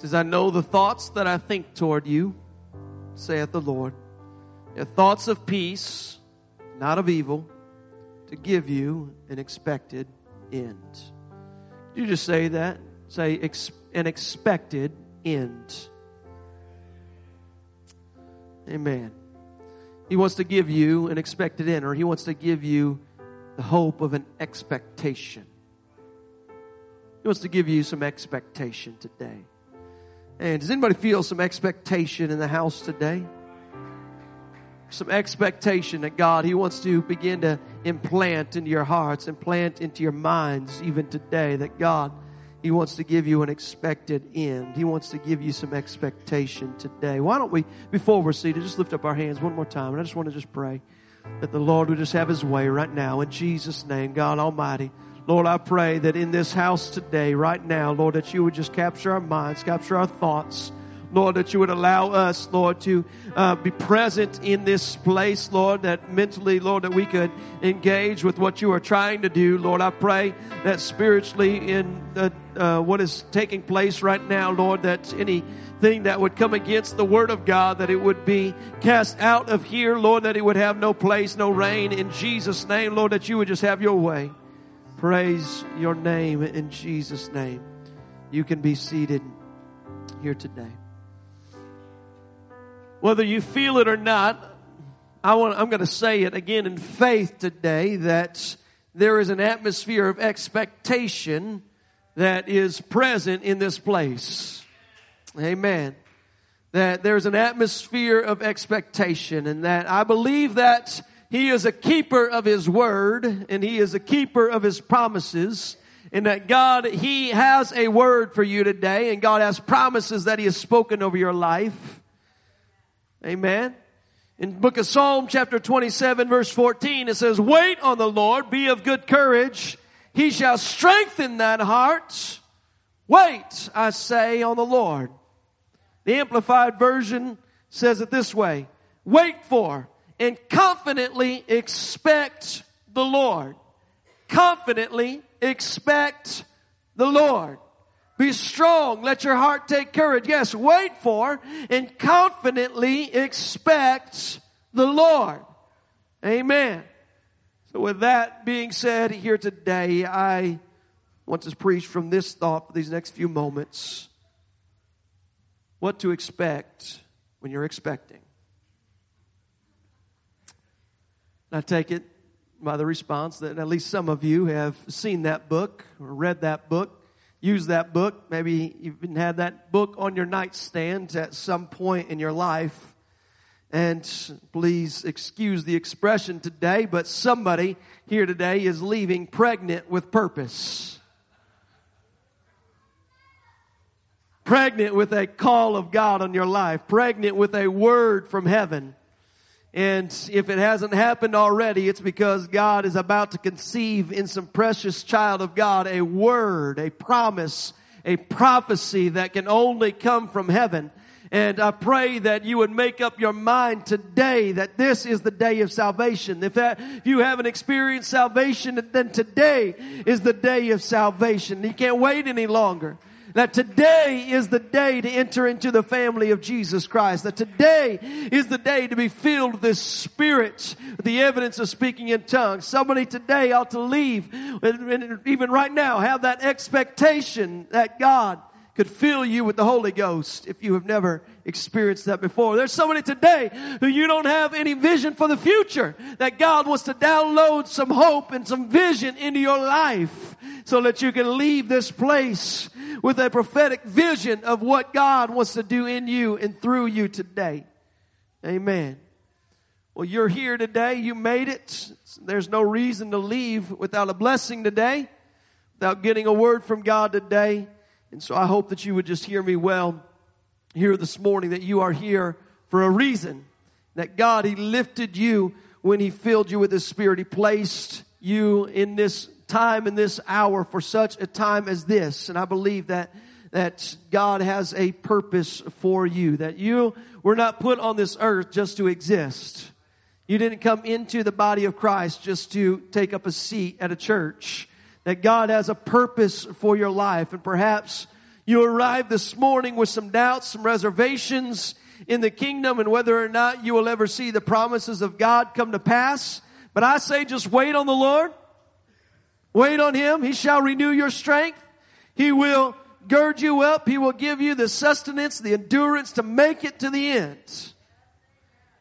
says, I know the thoughts that I think toward you, saith the Lord. They're thoughts of peace, not of evil, to give you an expected end. Did you just say that? Say ex- an expected end. Amen. He wants to give you an expected end, or He wants to give you the hope of an expectation. He wants to give you some expectation today. And does anybody feel some expectation in the house today? Some expectation that God, He wants to begin to implant into your hearts, implant into your minds even today that God, He wants to give you an expected end. He wants to give you some expectation today. Why don't we, before we're seated, just lift up our hands one more time. And I just want to just pray that the Lord would just have His way right now in Jesus' name, God Almighty. Lord, I pray that in this house today, right now, Lord, that you would just capture our minds, capture our thoughts. Lord, that you would allow us, Lord, to uh, be present in this place, Lord, that mentally, Lord, that we could engage with what you are trying to do. Lord, I pray that spiritually in the, uh, what is taking place right now, Lord, that anything that would come against the word of God, that it would be cast out of here, Lord, that it would have no place, no reign in Jesus' name, Lord, that you would just have your way. Praise your name in Jesus' name. You can be seated here today. Whether you feel it or not, I want, I'm going to say it again in faith today that there is an atmosphere of expectation that is present in this place. Amen. That there's an atmosphere of expectation and that I believe that he is a keeper of His word and He is a keeper of His promises. And that God, He has a word for you today and God has promises that He has spoken over your life. Amen. In book of Psalm chapter 27 verse 14 it says, wait on the Lord, be of good courage. He shall strengthen that heart. Wait, I say, on the Lord. The Amplified Version says it this way. Wait for and confidently expect the Lord. Confidently expect the Lord. Be strong. Let your heart take courage. Yes, wait for and confidently expect the Lord. Amen. So with that being said here today, I want to preach from this thought for these next few moments. What to expect when you're expecting. I take it by the response that at least some of you have seen that book or read that book, used that book. Maybe you've even had that book on your nightstand at some point in your life. And please excuse the expression today, but somebody here today is leaving pregnant with purpose. Pregnant with a call of God on your life. Pregnant with a word from heaven. And if it hasn't happened already, it's because God is about to conceive in some precious child of God a word, a promise, a prophecy that can only come from heaven. And I pray that you would make up your mind today that this is the day of salvation. If, that, if you haven't experienced salvation, then today is the day of salvation. You can't wait any longer. That today is the day to enter into the family of Jesus Christ. That today is the day to be filled with this spirit, the evidence of speaking in tongues. Somebody today ought to leave, and even right now, have that expectation that God could fill you with the Holy Ghost if you have never experienced that before. There's somebody today who you don't have any vision for the future, that God wants to download some hope and some vision into your life so that you can leave this place with a prophetic vision of what God wants to do in you and through you today. Amen. Well, you're here today. You made it. There's no reason to leave without a blessing today, without getting a word from God today. And so I hope that you would just hear me well here this morning, that you are here for a reason. That God, He lifted you when He filled you with His Spirit. He placed you in this time in this hour for such a time as this. And I believe that, that God has a purpose for you, that you were not put on this earth just to exist. You didn't come into the body of Christ just to take up a seat at a church. That God has a purpose for your life and perhaps You arrived this morning with some doubts, some reservations in the kingdom and whether or not you will ever see the promises of God come to pass. But I say just wait on the Lord. Wait on Him. He shall renew your strength. He will gird you up. He will give you the sustenance, the endurance to make it to the end.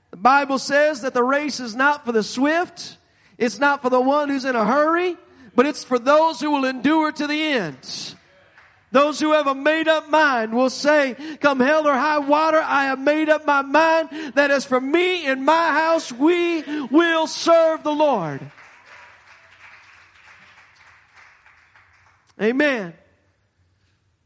The Bible says that the race is not for the swift. It's not for the one who's in a hurry, but it's for those who will endure to the end. Those who have a made up mind will say, come hell or high water, I have made up my mind that as for me and my house, we will serve the Lord. Amen.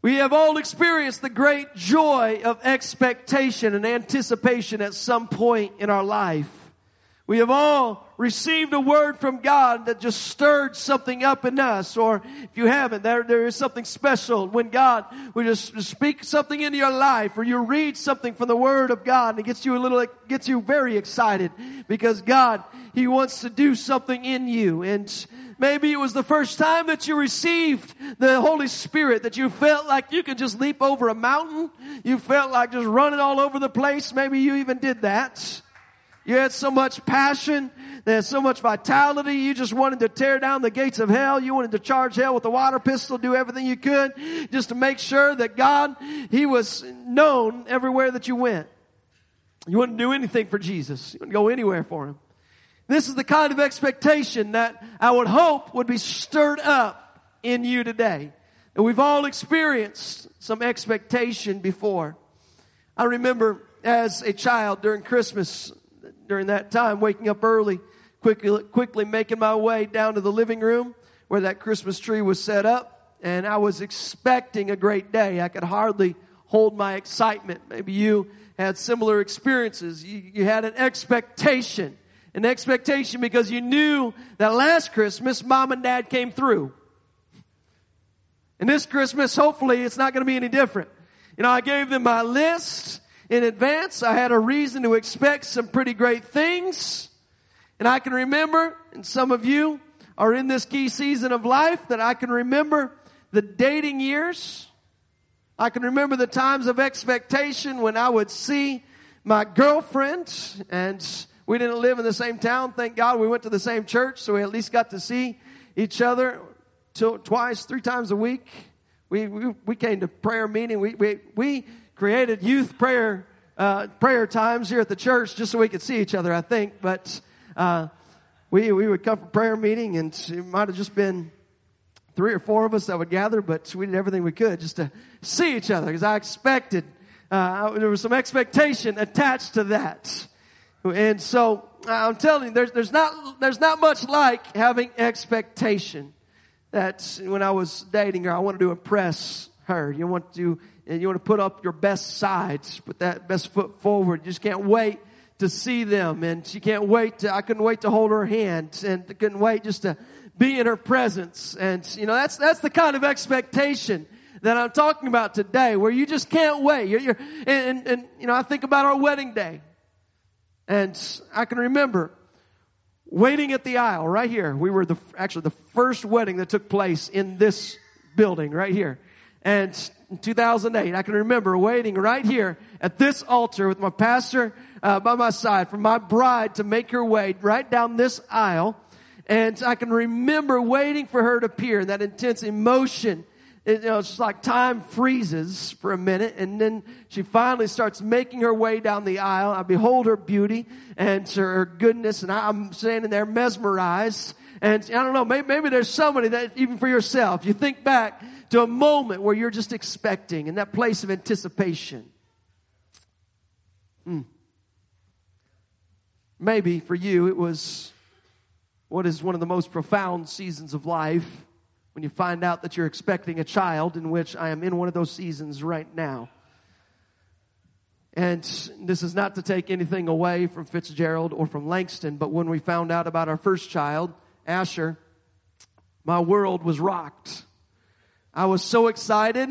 We have all experienced the great joy of expectation and anticipation at some point in our life. We have all received a word from God that just stirred something up in us, or if you haven't, there, there is something special when God will just speak something into your life, or you read something from the Word of God, and it gets you a little, it gets you very excited because God, He wants to do something in you. And maybe it was the first time that you received the Holy Spirit that you felt like you could just leap over a mountain. You felt like just running all over the place. Maybe you even did that. You had so much passion. There's so much vitality. You just wanted to tear down the gates of hell. You wanted to charge hell with a water pistol, do everything you could just to make sure that God, He was known everywhere that you went. You wouldn't do anything for Jesus. You wouldn't go anywhere for Him. This is the kind of expectation that I would hope would be stirred up in you today. And we've all experienced some expectation before. I remember as a child during Christmas, during that time, waking up early, quickly, quickly making my way down to the living room where that Christmas tree was set up. And I was expecting a great day. I could hardly hold my excitement. Maybe you had similar experiences. You, you had an expectation, an expectation because you knew that last Christmas mom and dad came through. And this Christmas, hopefully, it's not going to be any different. You know, I gave them my list in advance. I had a reason to expect some pretty great things. And I can remember, and some of you are in this key season of life, that I can remember the dating years. I can remember the times of expectation when I would see my girlfriend and we didn't live in the same town. Thank God we went to the same church, so we at least got to see each other twice, three times a week. We, we, we came to prayer meeting. We, we, we created youth prayer uh, prayer times here at the church just so we could see each other. I think, but uh, we we would come for prayer meeting, and it might have just been three or four of us that would gather, but we did everything we could just to see each other because I expected uh, there was some expectation attached to that, and so I'm telling you, there's there's not there's not much like having expectation. That when I was dating her, I wanted to impress her. You want to you want to put up your best sides, put that best foot forward. You just can't wait to see them. And she can't wait to, I couldn't wait to hold her hand and couldn't wait just to be in her presence. And, you know, that's, that's the kind of expectation that I'm talking about today where you just can't wait. You're, you're and, and, you know, I think about our wedding day and I can remember waiting at the aisle right here. We were the, actually the first wedding that took place in this building right here. And in 2008. I can remember waiting right here at this altar with my pastor uh, by my side for my bride to make her way right down this aisle. And I can remember waiting for her to appear, in that intense emotion. It, you know, it's like time freezes for a minute and then she finally starts making her way down the aisle. I behold her beauty and her goodness and I'm standing there mesmerized. And I don't know, maybe, maybe there's somebody that even for yourself, you think back to a moment where you're just expecting in that place of anticipation. Mm. Maybe for you it was what is one of the most profound seasons of life when you find out that you're expecting a child, in which I am in one of those seasons right now. And this is not to take anything away from Fitzgerald or from Langston, but when we found out about our first child, Asher, my world was rocked. I was so excited.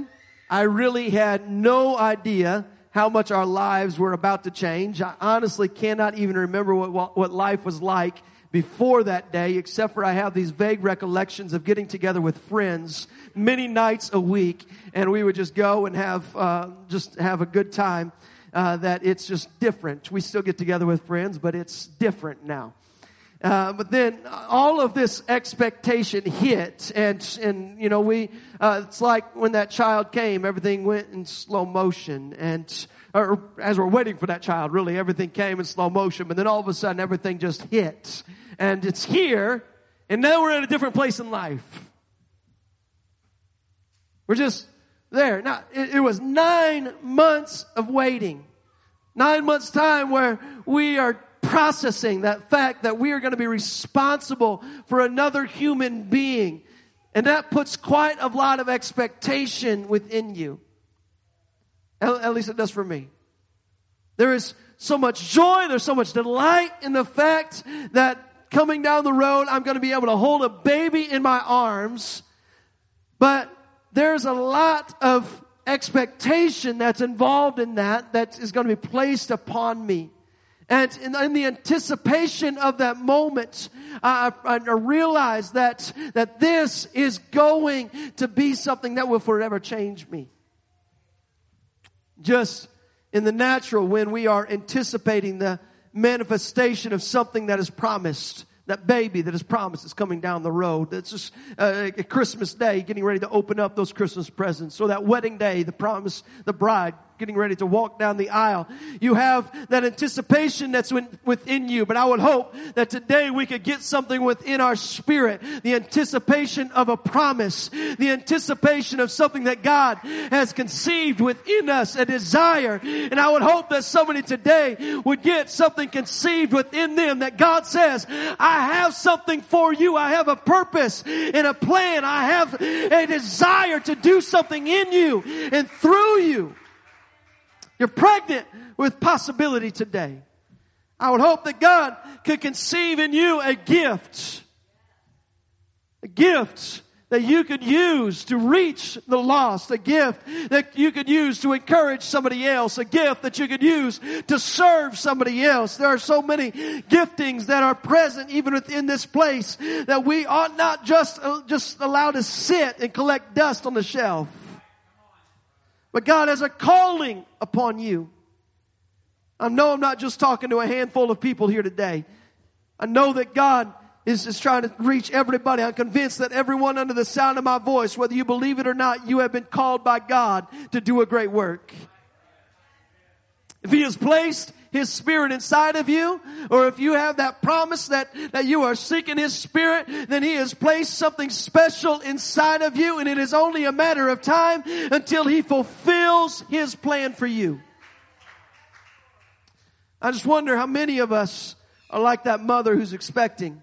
I really had no idea how much our lives were about to change. I honestly cannot even remember what, what, life was like before that day, except for I have these vague recollections of getting together with friends many nights a week, and we would just go and have uh, just have a good time. Uh, that it's just different. We still get together with friends, but it's different now. Uh, but then all of this expectation hit, and and you know we uh, it's like when that child came, everything went in slow motion, and or as we're waiting for that child, really everything came in slow motion, but then all of a sudden everything just hit, and it's here, and now we're at a different place in life. We're just there. Now it, it was nine months of waiting, nine months time where we are processing that fact that we are going to be responsible for another human being. And that puts quite a lot of expectation within you. At least it does for me. There is so much joy, there's so much delight in the fact that coming down the road, I'm going to be able to hold a baby in my arms. But there's a lot of expectation that's involved in that that is going to be placed upon me. And in, in, the anticipation of that moment, I, I, I realize that, that this is going to be something that will forever change me. Just in the natural, when we are anticipating the manifestation of something that is promised, that baby that is promised is coming down the road. That's just uh, a Christmas day, getting ready to open up those Christmas presents. So that wedding day, the promise, the bride getting ready to walk down the aisle. You have that anticipation that's within you. But I would hope that today we could get something within our spirit. The anticipation of a promise. The anticipation of something that God has conceived within us, a desire. And I would hope that somebody today would get something conceived within them that God says, I have something for you. I have a purpose and a plan. I have a desire to do something in you and through you. You're pregnant with possibility today. I would hope that God could conceive in you a gift. A gift that you could use to reach the lost, a gift that you could use to encourage somebody else, a gift that you could use to serve somebody else. There are so many giftings that are present even within this place that we ought not just, uh, just allow to sit and collect dust on the shelf. But God has a calling upon you. I know I'm not just talking to a handful of people here today. I know that God is just trying to reach everybody. I'm convinced that everyone under the sound of my voice, whether you believe it or not, you have been called by God to do a great work. If He has placed his Spirit inside of you, or if you have that promise that, that you are seeking His Spirit, then He has placed something special inside of you, and it is only a matter of time until He fulfills His plan for you. I just wonder how many of us are like that mother who's expecting.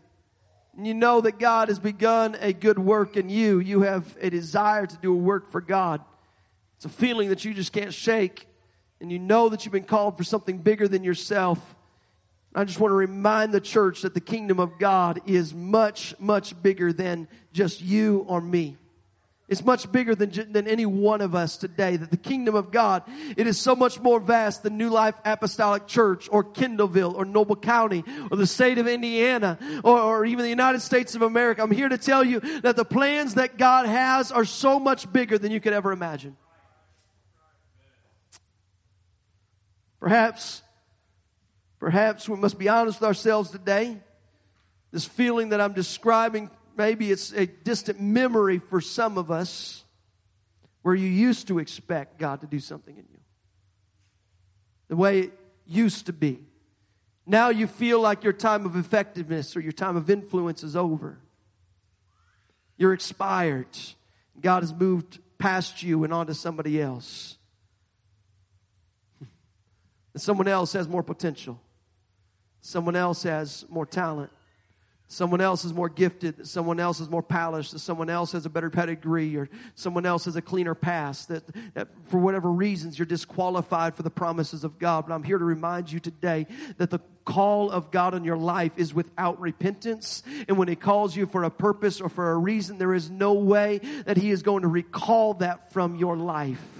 And you know that God has begun a good work in you. You have a desire to do a work for God. It's a feeling that you just can't shake and you know that you've been called for something bigger than yourself, I just want to remind the church that the kingdom of God is much, much bigger than just you or me. It's much bigger than, than any one of us today. That the kingdom of God, it is so much more vast than New Life Apostolic Church or Kendallville or Noble County or the state of Indiana or, or even the United States of America. I'm here to tell you that the plans that God has are so much bigger than you could ever imagine. Perhaps, perhaps we must be honest with ourselves today. This feeling that I'm describing, maybe it's a distant memory for some of us where you used to expect God to do something in you. The way it used to be. Now you feel like your time of effectiveness or your time of influence is over. You're expired. God has moved past you and onto somebody else someone else has more potential. Someone else has more talent. Someone else is more gifted. Someone else is more polished. Someone else has a better pedigree or someone else has a cleaner past. That, that for whatever reasons you're disqualified for the promises of God. But I'm here to remind you today that the call of God on your life is without repentance. And when He calls you for a purpose or for a reason, there is no way that He is going to recall that from your life.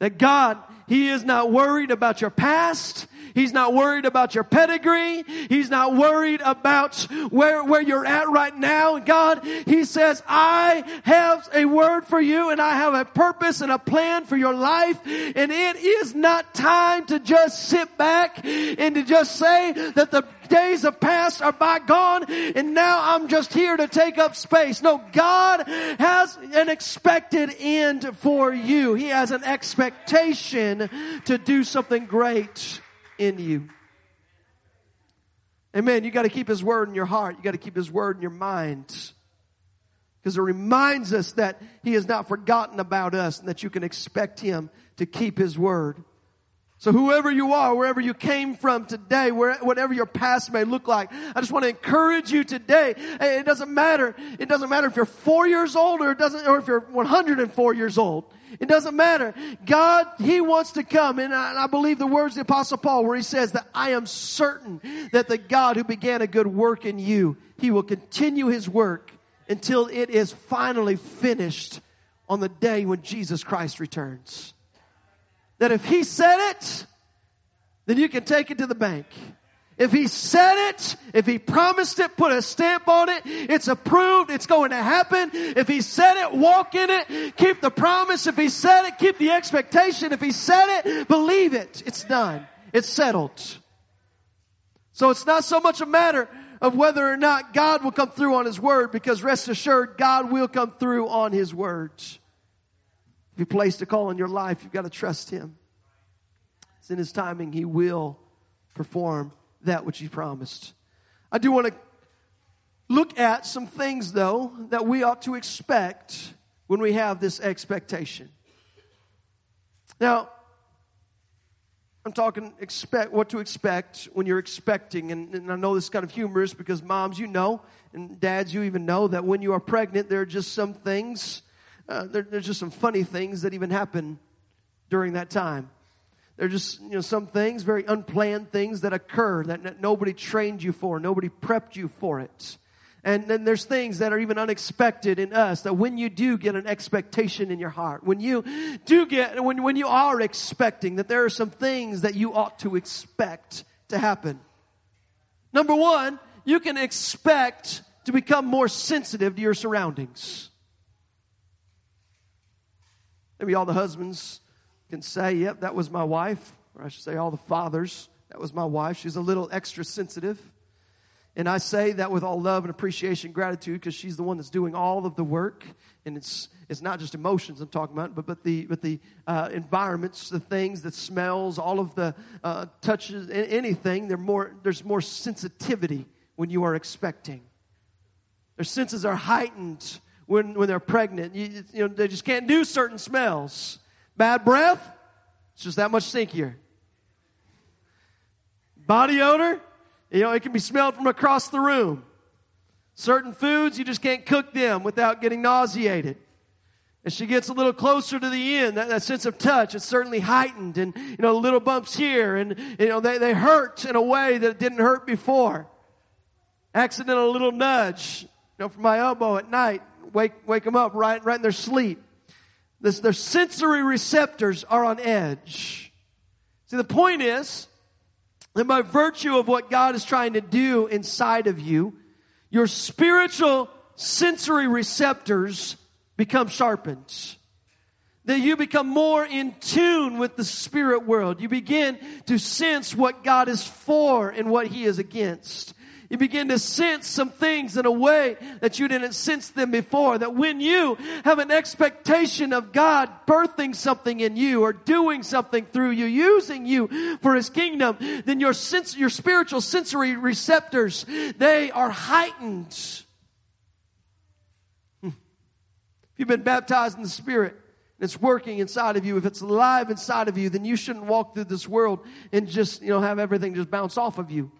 That God, He is not worried about your past. He's not worried about your pedigree. He's not worried about where, where you're at right now. God, He says, I have a word for you and I have a purpose and a plan for your life. And it is not time to just sit back and to just say that the days of past are bygone and now I'm just here to take up space. No, God has an expected end for you. He has an expectation to do something great in you. Amen. You got to keep His word in your heart. You got to keep His word in your mind. Because it reminds us that He has not forgotten about us and that you can expect Him to keep His word. So whoever you are, wherever you came from today, where, whatever your past may look like, I just want to encourage you today. It doesn't matter. It doesn't matter if you're four years old or it doesn't, or if you're 104 years old. It doesn't matter. God, He wants to come. And I, and I believe the words of the apostle Paul where he says that I am certain that the God who began a good work in you, He will continue His work until it is finally finished on the day when Jesus Christ returns that if he said it, then you can take it to the bank. If he said it, if he promised it, put a stamp on it, it's approved, it's going to happen. If he said it, walk in it, keep the promise. If he said it, keep the expectation. If he said it, believe it. It's done. It's settled. So it's not so much a matter of whether or not God will come through on his word because rest assured God will come through on his words. If He placed a call in your life, you've got to trust Him. It's in His timing, He will perform that which He promised. I do want to look at some things, though, that we ought to expect when we have this expectation. Now, I'm talking expect what to expect when you're expecting, and, and, I know this is kind of humorous because moms, you know, and dads, you even know that when you are pregnant, there are just some things uh, there, there's just some funny things that even happen during that time. There are just, you know, some things, very unplanned things that occur that, that nobody trained you for, nobody prepped you for it. And then there's things that are even unexpected in us that when you do get an expectation in your heart, when you do get, when, when you are expecting that there are some things that you ought to expect to happen. Number one, you can expect to become more sensitive to your surroundings. Maybe all the husbands can say, yep, that was my wife. Or I should say all the fathers, that was my wife. She's a little extra sensitive. And I say that with all love and appreciation, gratitude, because she's the one that's doing all of the work. And it's, it's not just emotions I'm talking about, but, but the, but the uh, environments, the things, the smells, all of the uh, touches, anything, more, there's more sensitivity when you are expecting. Their senses are heightened when, when they're pregnant. You, you know, they just can't do certain smells. Bad breath, it's just that much stinkier. Body odor, you know, it can be smelled from across the room. Certain foods, you just can't cook them without getting nauseated. As she gets a little closer to the end, that, that sense of touch is certainly heightened and, you know, little bumps here and, you know, they, they hurt in a way that it didn't hurt before. Accidental little nudge, you know, from my elbow at night wake, wake them up right, right in their sleep. This, their sensory receptors are on edge. See, the point is that by virtue of what God is trying to do inside of you, your spiritual sensory receptors become sharpened. That you become more in tune with the spirit world. You begin to sense what God is for and what He is against. You begin to sense some things in a way that you didn't sense them before. That when you have an expectation of God birthing something in you or doing something through you, using you for His kingdom, then your sense, your spiritual sensory receptors, they are heightened. Hmm. If you've been baptized in the Spirit, and it's working inside of you, if it's alive inside of you, then you shouldn't walk through this world and just, you know, have everything just bounce off of you.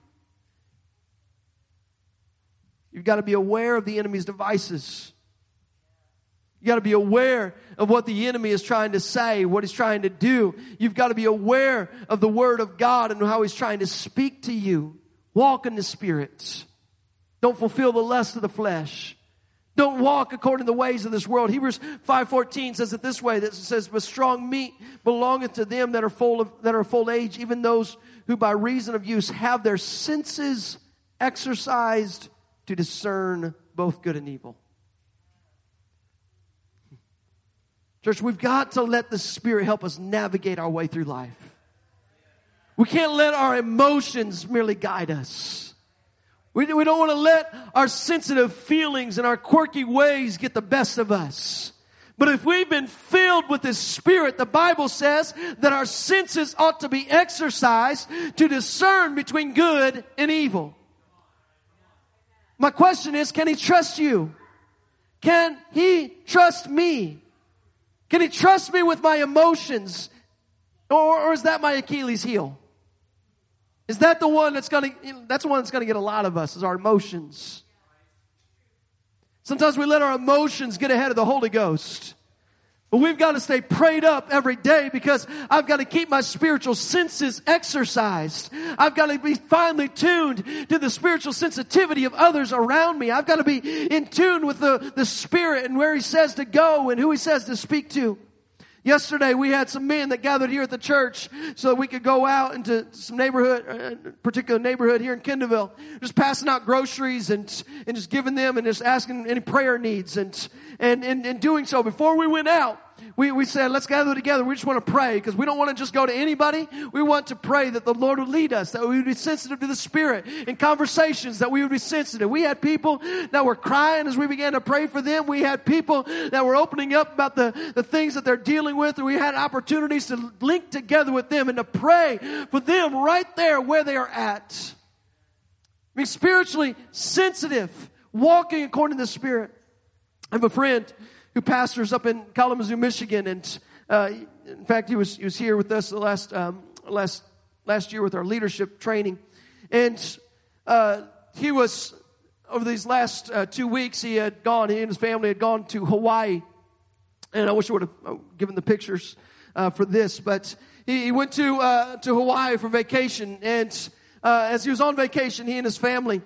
You've got to be aware of the enemy's devices. You've got to be aware of what the enemy is trying to say, what he's trying to do. You've got to be aware of the word of God and how he's trying to speak to you. Walk in the spirit. Don't fulfill the lust of the flesh. Don't walk according to the ways of this world. Hebrews 5:14 says it this way that says but strong meat belongeth to them that are full of that are full age even those who by reason of use have their senses exercised to discern both good and evil. Church, we've got to let the Spirit help us navigate our way through life. We can't let our emotions merely guide us. We, we don't want to let our sensitive feelings and our quirky ways get the best of us. But if we've been filled with the Spirit, the Bible says that our senses ought to be exercised to discern between good and evil. My question is, can He trust you? Can He trust me? Can He trust me with my emotions? Or, or is that my Achilles heel? Is that the one that's gonna, that's the one that's gonna get a lot of us, is our emotions. Sometimes we let our emotions get ahead of the Holy Ghost. But we've got to stay prayed up every day because I've got to keep my spiritual senses exercised. I've got to be finely tuned to the spiritual sensitivity of others around me. I've got to be in tune with the, the Spirit and where He says to go and who He says to speak to. Yesterday we had some men that gathered here at the church so that we could go out into some neighborhood, uh, particular neighborhood here in Kendallville, just passing out groceries and, and just giving them and just asking any prayer needs and, and, and, and doing so. Before we went out, we, we said, let's gather together. We just want to pray because we don't want to just go to anybody. We want to pray that the Lord would lead us, that we would be sensitive to the Spirit in conversations, that we would be sensitive. We had people that were crying as we began to pray for them. We had people that were opening up about the, the things that they're dealing with. And we had opportunities to link together with them and to pray for them right there where they are at. Be spiritually sensitive, walking according to the Spirit. I have a friend who pastors up in Kalamazoo, Michigan, and uh, in fact, he was he was here with us the last um, last last year with our leadership training, and uh, he was over these last uh, two weeks. He had gone. He and his family had gone to Hawaii, and I wish I would have uh, given the pictures uh, for this, but he, he went to uh, to Hawaii for vacation, and as he was on vacation, he and his family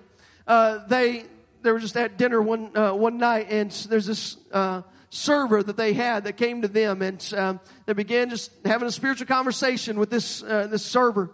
they they were just at dinner one one night, and there's this server that they had that came to them and um, they began just having a spiritual conversation with this uh, this server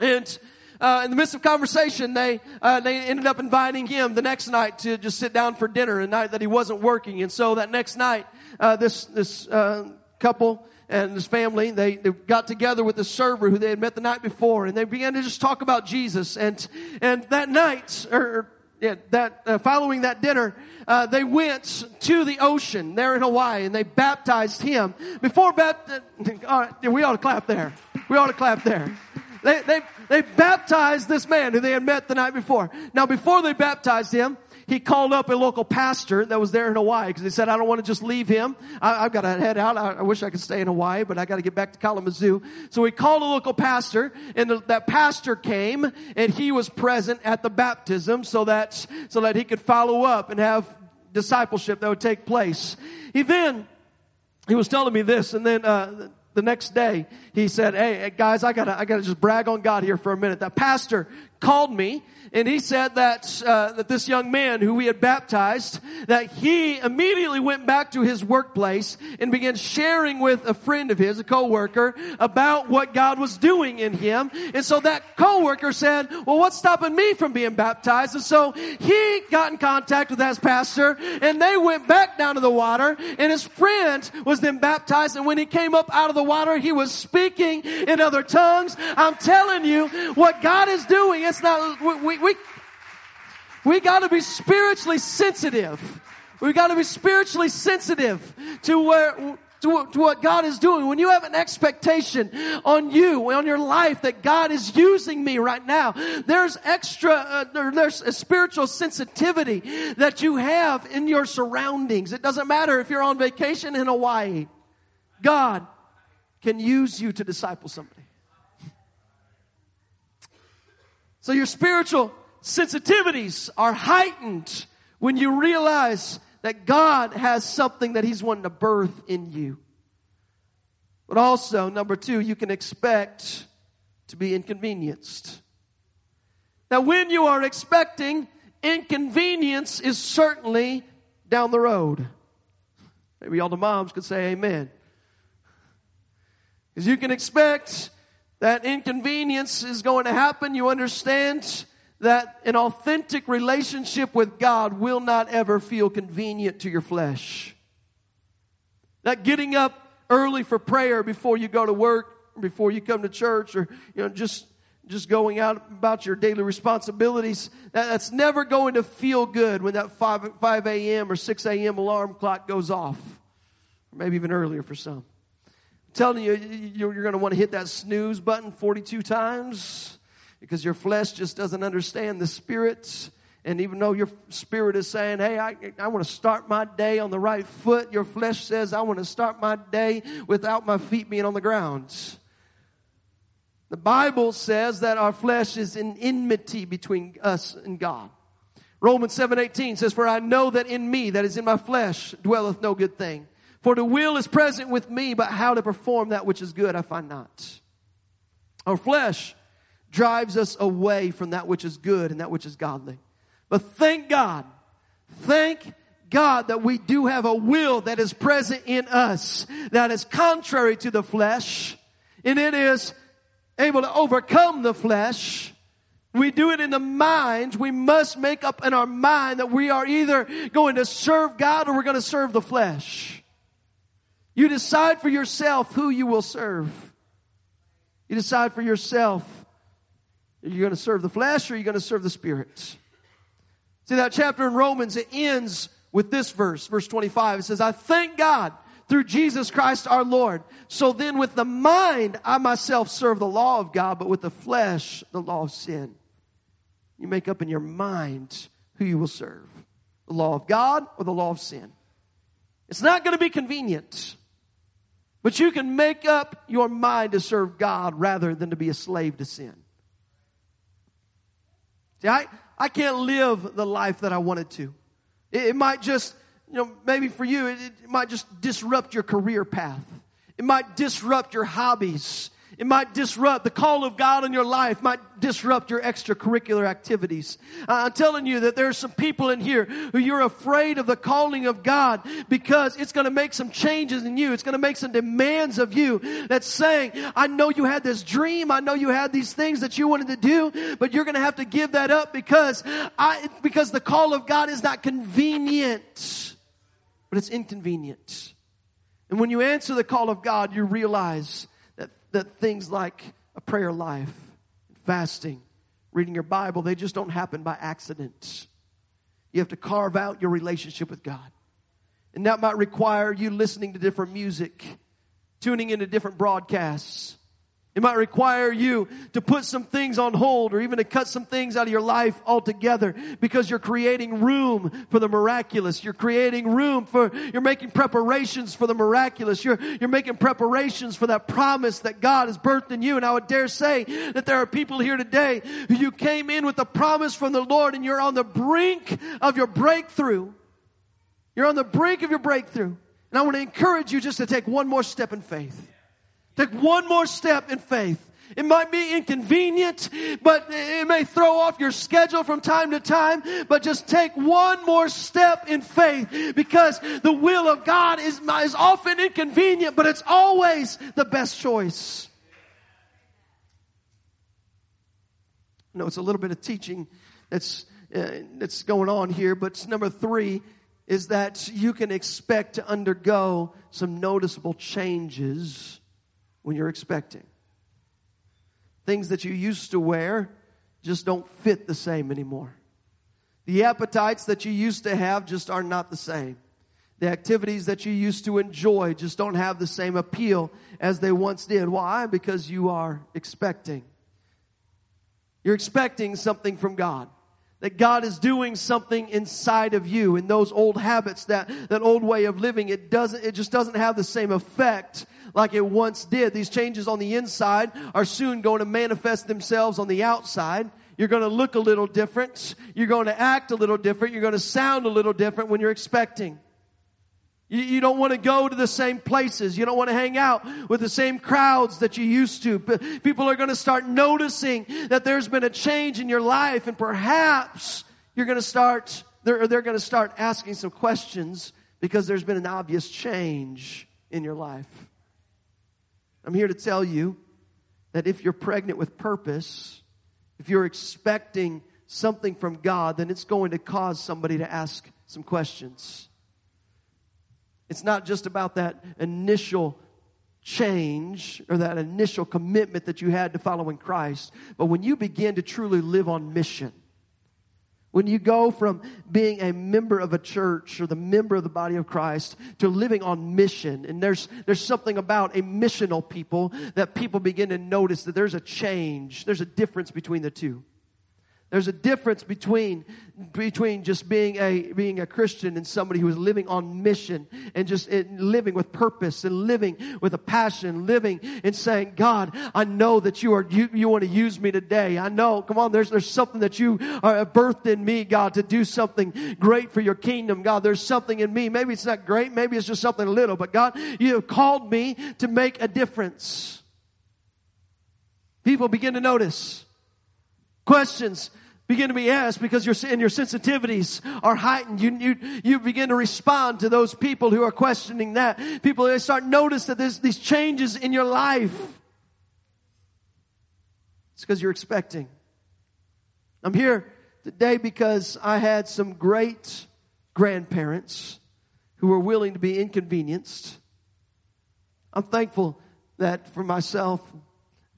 and uh, in the midst of conversation, they uh, they ended up inviting him the next night to just sit down for dinner, a night that he wasn't working. And so that next night, uh, this this uh, couple and his family they, they got together with the server who they had met the night before, and they began to just talk about Jesus. And and that night, or that uh, following that dinner, uh, they went to the ocean there in Hawaii and they baptized him. Before uh, we ought to clap there. We ought to clap there. They, they, they baptized this man who they had met the night before. Now, before they baptized him, he called up a local pastor that was there in Hawaii because he said, I don't want to just leave him. I, have got to head out. I, I, wish I could stay in Hawaii, but I got to get back to Kalamazoo. So he called a local pastor and the, that pastor came and he was present at the baptism so that, so that he could follow up and have discipleship that would take place. He then, he was telling me this and then, uh, the next day he said, Hey, guys, I gotta, I gotta just brag on God here for a minute. That pastor called me and he said that uh, that this young man who we had baptized that he immediately went back to his workplace and began sharing with a friend of his, a coworker, about what God was doing in him. And so that coworker said, "Well, what's stopping me from being baptized?" And so he got in contact with that pastor, and they went back down to the water. And his friend was then baptized. And when he came up out of the water, he was speaking in other tongues. I'm telling you, what God is doing, it's not we, we, we we got to be spiritually sensitive. We got to be spiritually sensitive to where, to, to, what God is doing. When you have an expectation on you, on your life that God is using me right now, there's extra, uh, there's a spiritual sensitivity that you have in your surroundings. It doesn't matter if you're on vacation in Hawaii. God can use you to disciple somebody. So your spiritual sensitivities are heightened when you realize that God has something that He's wanting to birth in you. But also, number two, you can expect to be inconvenienced. Now, when you are expecting, inconvenience is certainly down the road. Maybe all the moms could say amen. Because you can expect that inconvenience is going to happen. You understand that an authentic relationship with God will not ever feel convenient to your flesh. That getting up early for prayer before you go to work, before you come to church, or you know, just just going out about your daily responsibilities, that, that's never going to feel good when that 5, 5 a.m. or 6 a.m. alarm clock goes off. Or maybe even earlier for some. Telling you, you're going to want to hit that snooze button 42 times because your flesh just doesn't understand the spirit. And even though your spirit is saying, hey, I, I want to start my day on the right foot, your flesh says, I want to start my day without my feet being on the ground. The Bible says that our flesh is in enmity between us and God. Romans 7:18 says, "For I know that in me, that is in my flesh, dwelleth no good thing. For the will is present with me, but how to perform that which is good I find not." Our flesh drives us away from that which is good and that which is godly. But thank God, thank God that we do have a will that is present in us that is contrary to the flesh, and it is able to overcome the flesh. We do it in the mind. We must make up in our mind that we are either going to serve God or we're going to serve the flesh. You decide for yourself who you will serve. You decide for yourself. Are you going to serve the flesh or are you going to serve the spirit? See that chapter in Romans, it ends with this verse, verse 25. It says, I thank God through Jesus Christ our Lord. So then with the mind, I myself serve the law of God, but with the flesh, the law of sin. You make up in your mind who you will serve. The law of God or the law of sin. It's not going to be convenient. But you can make up your mind to serve God rather than to be a slave to sin. See, I, I can't live the life that I wanted to. It, it might just you know, maybe for you, it, it might just disrupt your career path. It might disrupt your hobbies. It might disrupt the call of God in your life, might disrupt your extracurricular activities. I'm telling you that there are some people in here who you're afraid of the calling of God because it's going to make some changes in you. It's going to make some demands of you that's saying, I know you had this dream. I know you had these things that you wanted to do, but you're going to have to give that up because I, because the call of God is not convenient but it's inconvenient. And when you answer the call of God, you realize that, things like a prayer life, fasting, reading your Bible, they just don't happen by accident. You have to carve out your relationship with God. And that might require you listening to different music, tuning into different broadcasts, it might require you to put some things on hold or even to cut some things out of your life altogether because you're creating room for the miraculous. You're creating room for, you're making preparations for the miraculous. You're, you're making preparations for that promise that God has birthed in you. And I would dare say that there are people here today who you came in with a promise from the Lord and you're on the brink of your breakthrough. You're on the brink of your breakthrough. And I want to encourage you just to take one more step in faith. Take one more step in faith. It might be inconvenient, but it may throw off your schedule from time to time, but just take one more step in faith because the will of God is, is often inconvenient, but it's always the best choice. No, it's a little bit of teaching that's, uh, that's going on here, but number three is that you can expect to undergo some noticeable changes when you're expecting. Things that you used to wear just don't fit the same anymore. The appetites that you used to have just are not the same. The activities that you used to enjoy just don't have the same appeal as they once did. Why? Because you are expecting. You're expecting something from God. That God is doing something inside of you and those old habits, that, that old way of living, it doesn't, it just doesn't have the same effect like it once did. These changes on the inside are soon going to manifest themselves on the outside. You're going to look a little different. You're going to act a little different. You're going to sound a little different when you're expecting. You, you, don't want to go to the same places. You don't want to hang out with the same crowds that you used to. People are going to start noticing that there's been a change in your life and perhaps you're going to start they're, they're going to start asking some questions because there's been an obvious change in your life. I'm here to tell you that if you're pregnant with purpose, if you're expecting something from God, then it's going to cause somebody to ask some questions. It's not just about that initial change or that initial commitment that you had to following Christ, but when you begin to truly live on mission, when you go from being a member of a church or the member of the body of Christ to living on mission, and there's, there's something about a missional people that people begin to notice that there's a change, there's a difference between the two. There's a difference between, between just being a, being a Christian and somebody who is living on mission and just living with purpose and living with a passion, living and saying, God, I know that you are, you, you want to use me today. I know, come on, there's, there's something that you are birthed in me, God, to do something great for your kingdom. God, there's something in me. Maybe it's not great. Maybe it's just something little, but God, you have called me to make a difference. People begin to notice questions begin to be asked because your, and your sensitivities are heightened. You, you, you begin to respond to those people who are questioning that. People, they start notice that there's these changes in your life. It's because you're expecting. I'm here today because I had some great grandparents who were willing to be inconvenienced. I'm thankful that for myself,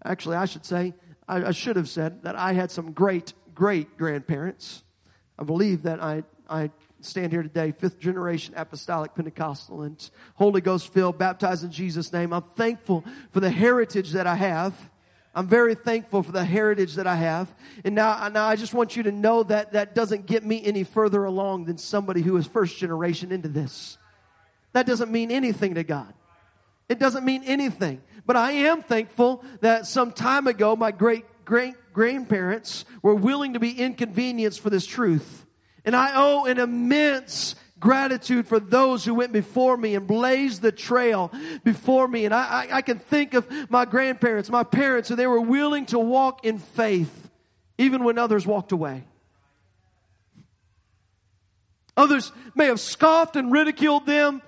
actually, I should say, I, I should have said that I had some great great grandparents. I believe that I, I stand here today, fifth generation apostolic Pentecostal and Holy Ghost filled, baptized in Jesus' name. I'm thankful for the heritage that I have. I'm very thankful for the heritage that I have. And now, now I just want you to know that that doesn't get me any further along than somebody who is first generation into this. That doesn't mean anything to God. It doesn't mean anything. But I am thankful that some time ago, my great great grandparents were willing to be inconvenienced for this truth. And I owe an immense gratitude for those who went before me and blazed the trail before me. And I, I, I can think of my grandparents, my parents, and they were willing to walk in faith even when others walked away. Others may have scoffed and ridiculed them.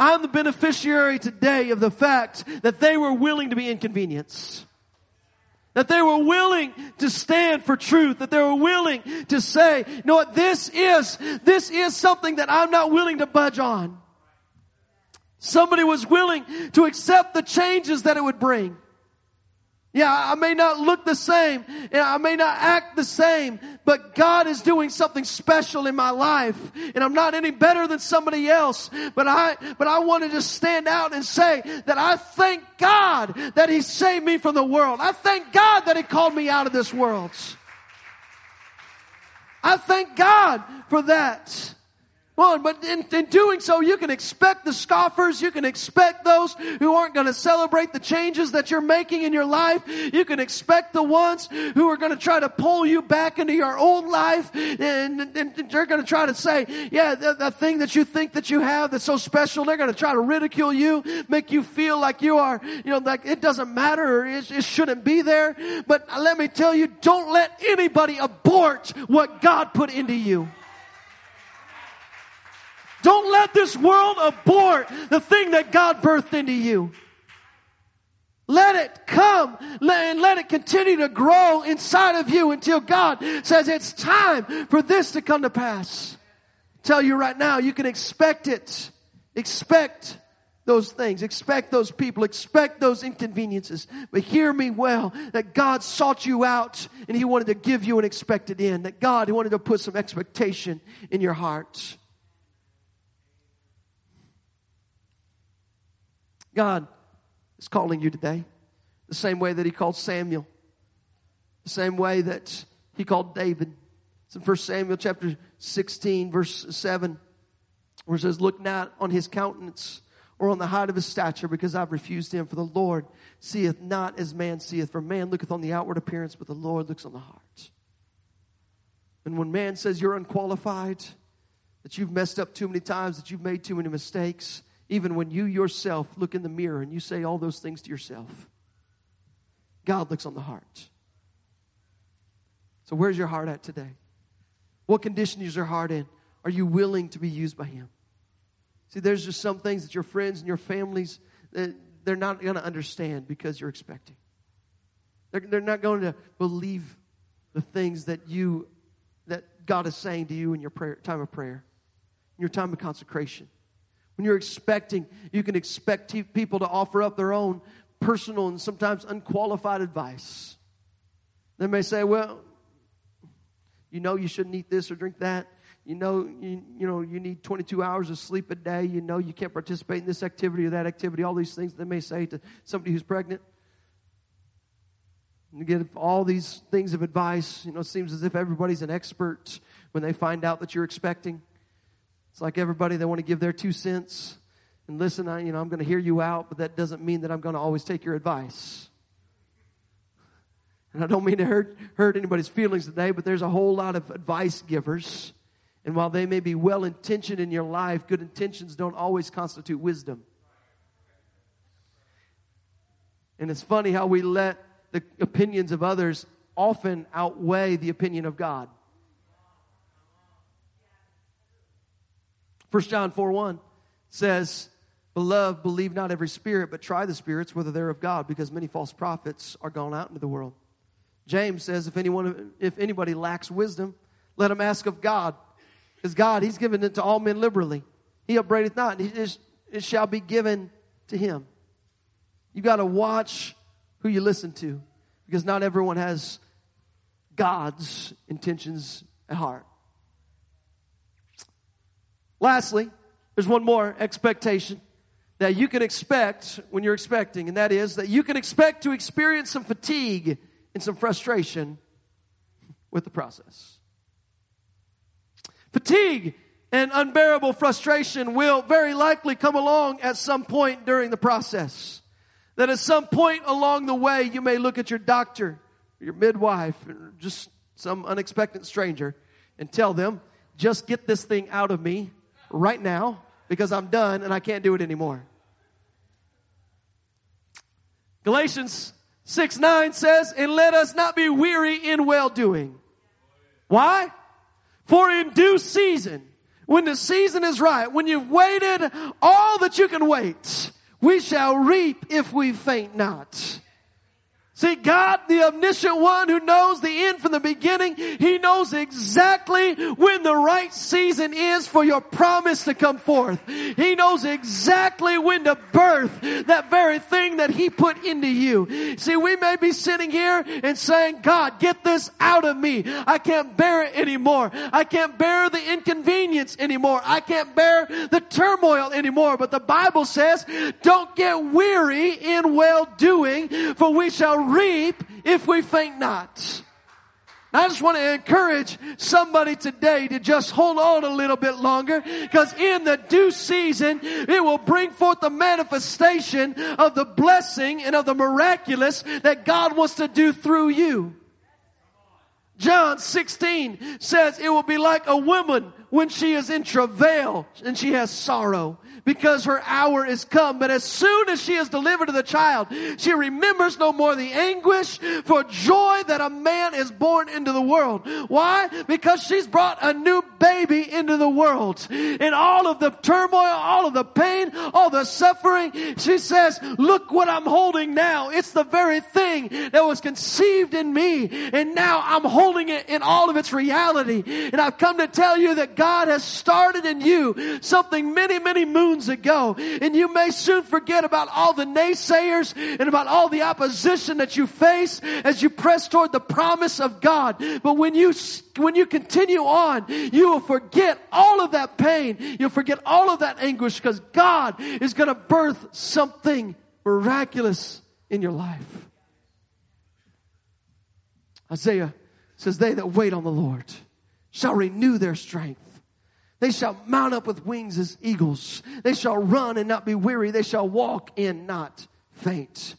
I'm the beneficiary today of the fact that they were willing to be inconvenienced. That they were willing to stand for truth. That they were willing to say, you know what, this is, this is something that I'm not willing to budge on. Somebody was willing to accept the changes that it would bring. Yeah, I may not look the same and I may not act the same, but God is doing something special in my life and I'm not any better than somebody else, but I, but I want to just stand out and say that I thank God that He saved me from the world. I thank God that He called me out of this world. I thank God for that. But in, in, doing so, you can expect the scoffers. You can expect those who aren't going to celebrate the changes that you're making in your life. You can expect the ones who are going to try to pull you back into your old life. And, and, and they're going to try to say, yeah, the, the thing that you think that you have that's so special, they're going to try to ridicule you, make you feel like you are, you know, like it doesn't matter it, it shouldn't be there. But let me tell you, don't let anybody abort what God put into you. Don't let this world abort the thing that God birthed into you. Let it come and let it continue to grow inside of you until God says it's time for this to come to pass. Tell you right now, you can expect it. Expect those things. Expect those people. Expect those inconveniences. But hear me well that God sought you out and He wanted to give you an expected end. That God He wanted to put some expectation in your heart. God is calling you today. The same way that he called Samuel. The same way that he called David. It's in 1 Samuel chapter 16 verse 7 where it says, look not on his countenance or on the height of his stature because I've refused him. For the Lord seeth not as man seeth. For man looketh on the outward appearance, but the Lord looks on the heart. And when man says you're unqualified, that you've messed up too many times, that you've made too many mistakes, even when you yourself look in the mirror and you say all those things to yourself, God looks on the heart. So, where's your heart at today? What condition is your heart in? are you willing to be used by Him? See, there's just some things that your friends and your families, that they're not going to understand because you're expecting. They're, they're not going to believe the things that you, that God is saying to you in your prayer, time of prayer, in your time of consecration. When you're expecting, you can expect people to offer up their own personal and sometimes unqualified advice. They may say, well, you know you shouldn't eat this or drink that. You know, you, you know, you need 22 hours of sleep a day. You know you can't participate in this activity or that activity. All these things they may say to somebody who's pregnant. You get all these things of advice. You know, it seems as if everybody's an expert when they find out that you're expecting. It's like everybody, they want to give their two cents. And listen, I, you know, I'm going to hear you out, but that doesn't mean that I'm going to always take your advice. And I don't mean to hurt, hurt anybody's feelings today, but there's a whole lot of advice givers. And while they may be well intentioned in your life, good intentions don't always constitute wisdom. And it's funny how we let the opinions of others often outweigh the opinion of God. 1 John 4 1 says, Beloved, believe not every spirit, but try the spirits whether they're of God, because many false prophets are gone out into the world. James says, if anyone if anybody lacks wisdom, let him ask of God. Because God, He's given it to all men liberally. He upbraideth not, it, it shall be given to him. You've got to watch who you listen to, because not everyone has God's intentions at heart. Lastly, there's one more expectation that you can expect when you're expecting, and that is that you can expect to experience some fatigue and some frustration with the process. Fatigue and unbearable frustration will very likely come along at some point during the process. That at some point along the way, you may look at your doctor, your midwife, or just some unexpected stranger and tell them, just get this thing out of me right now because I'm done and I can't do it anymore. Galatians 6 9 says, And let us not be weary in well doing. Why? For in due season, when the season is right, when you've waited all that you can wait, we shall reap if we faint not. See, God, the omniscient one who knows the end from the beginning, He knows exactly when the right season is for your promise to come forth. He knows exactly when to birth that very thing that He put into you. See, we may be sitting here and saying, God, get this out of me. I can't bear it anymore. I can't bear the inconvenience anymore. I can't bear the turmoil anymore. But the Bible says, don't get weary in well doing, for we shall reap if we faint not. I just want to encourage somebody today to just hold on a little bit longer because in the due season, it will bring forth the manifestation of the blessing and of the miraculous that God wants to do through you. John 16 says it will be like a woman when she is in travail and she has sorrow because her hour is come. But as soon as she is delivered to the child, she remembers no more the anguish for joy that a man is born into the world. Why? Because she's brought a new baby into the world. In all of the turmoil, all of the pain, all the suffering, she says, look what I'm holding now. It's the very thing that was conceived in me. And now I'm holding it in all of its reality. And I've come to tell you that God has started in you something many, many moons ago. And you may soon forget about all the naysayers and about all the opposition that you face as you press toward the promise of God. But when you, when you continue on, you will forget all of that pain. You'll forget all of that anguish because God is going to birth something miraculous in your life. Isaiah says, They that wait on the Lord shall renew their strength. They shall mount up with wings as eagles. They shall run and not be weary. They shall walk and not faint.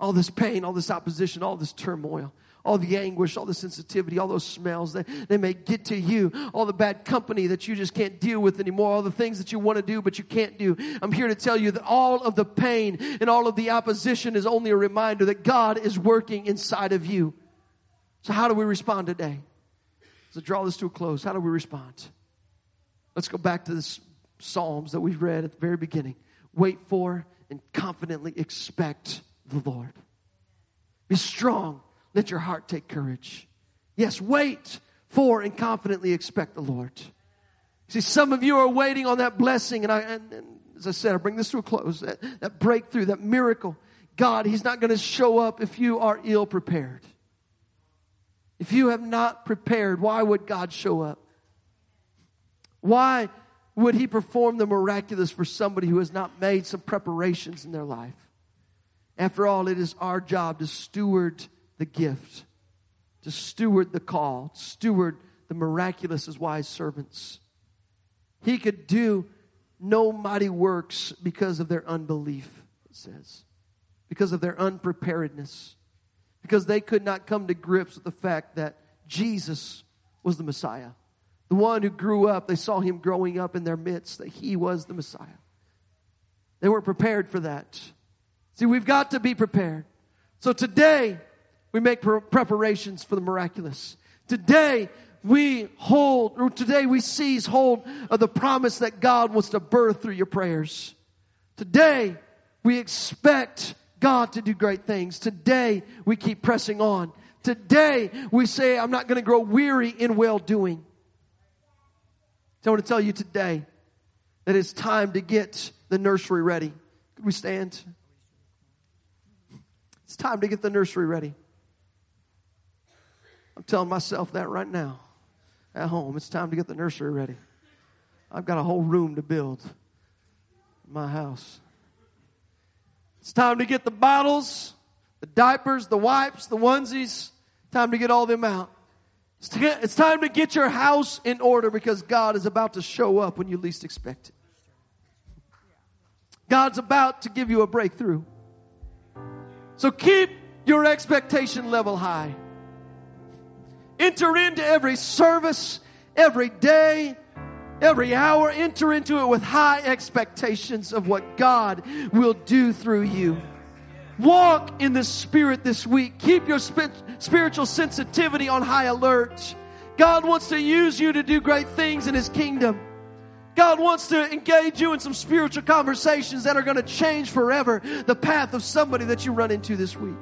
All this pain, all this opposition, all this turmoil, all the anguish, all the sensitivity, all those smells, that they may get to you. All the bad company that you just can't deal with anymore. All the things that you want to do but you can't do. I'm here to tell you that all of the pain and all of the opposition is only a reminder that God is working inside of you. So how do we respond today? So draw this to a close. How do we respond? Let's go back to the Psalms that we read at the very beginning. Wait for and confidently expect the Lord. Be strong. Let your heart take courage. Yes, wait for and confidently expect the Lord. See, some of you are waiting on that blessing, and I, and, and as I said, I bring this to a close. That, that breakthrough, that miracle. God, He's not going to show up if you are ill prepared. If you have not prepared, why would God show up? Why would He perform the miraculous for somebody who has not made some preparations in their life? After all, it is our job to steward the gift, to steward the call, steward the miraculous as wise servants. He could do no mighty works because of their unbelief, it says, because of their unpreparedness, because they could not come to grips with the fact that Jesus was the Messiah. The one who grew up, they saw him growing up in their midst, that he was the Messiah. They weren't prepared for that. See, we've got to be prepared. So today, we make preparations for the miraculous. Today, we hold, or today we seize hold of the promise that God wants to birth through your prayers. Today, we expect God to do great things. Today, we keep pressing on. Today, we say, I'm not going to grow weary in well doing. So I want to tell you today that it's time to get the nursery ready. Could we stand? It's time to get the nursery ready. I'm telling myself that right now at home. It's time to get the nursery ready. I've got a whole room to build my house. It's time to get the bottles, the diapers, the wipes, the onesies. Time to get all them out. It's, time to get your house in order because God is about to show up when you least expect it. God's about to give you a breakthrough. So keep your expectation level high. Enter into every service, every day, every hour. Enter into it with high expectations of what God will do through you. Walk in the Spirit this week. Keep your spiritual sensitivity on high alert. God wants to use you to do great things in His kingdom. God wants to engage you in some spiritual conversations that are going to change forever the path of somebody that you run into this week.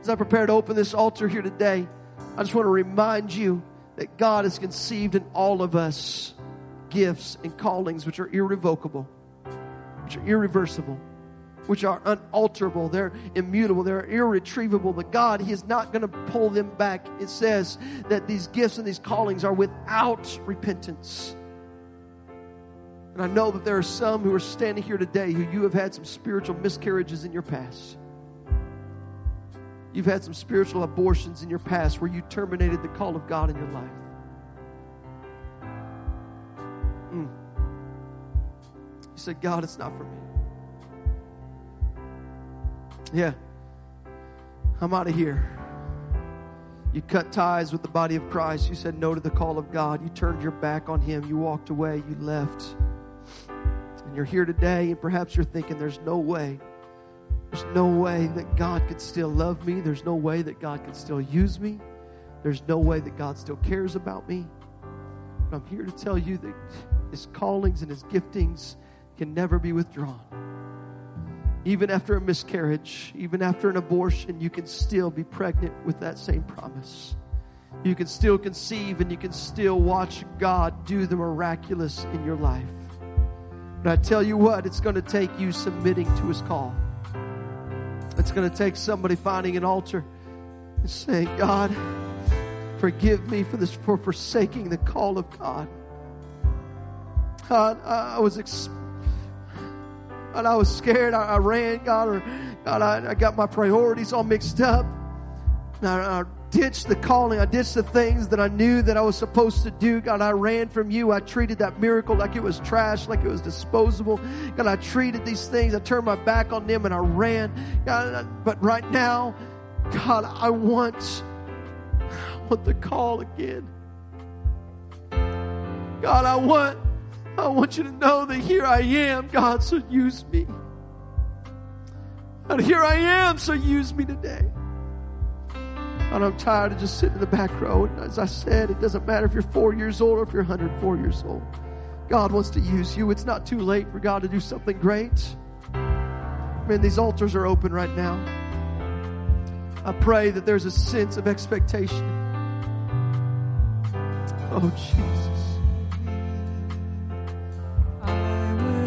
As I prepare to open this altar here today, I just want to remind you that God has conceived in all of us gifts and callings which are irrevocable, which are irreversible, which are unalterable, they're immutable, they're irretrievable. But God, He is not going to pull them back. It says that these gifts and these callings are without repentance. And I know that there are some who are standing here today who you have had some spiritual miscarriages in your past. You've had some spiritual abortions in your past where you terminated the call of God in your life. Mm. You said, God, it's not for me. Yeah. I'm out of here. You cut ties with the body of Christ. You said no to the call of God. You turned your back on Him. You walked away. You left. And you're here today, and perhaps you're thinking, there's no way there's no way that God could still love me. There's no way that God can still use me. There's no way that God still cares about me. But I'm here to tell you that His callings and His giftings can never be withdrawn. Even after a miscarriage, even after an abortion, you can still be pregnant with that same promise. You can still conceive and you can still watch God do the miraculous in your life. But I tell you what, it's going to take you submitting to His call. It's going to take somebody finding an altar and saying, God, forgive me for this, for forsaking the call of God. God, I was, ex- and I was scared. I, I, ran, God, or God, I, I, got my priorities all mixed up. I, I ditched the calling. I ditched the things that I knew that I was supposed to do. God, I ran from you. I treated that miracle like it was trash, like it was disposable. God, I treated these things. I turned my back on them and I ran. God, but right now, God, I want, I want the call again. God, I want, I want you to know that here I am, God, so use me. And here I am, so use me today. And I'm tired of just sitting in the back row. And as I said, it doesn't matter if you're four years old or if you're 104 years old. God wants to use you. It's not too late for God to do something great. Man, these altars are open right now. I pray that there's a sense of expectation. Oh, Jesus.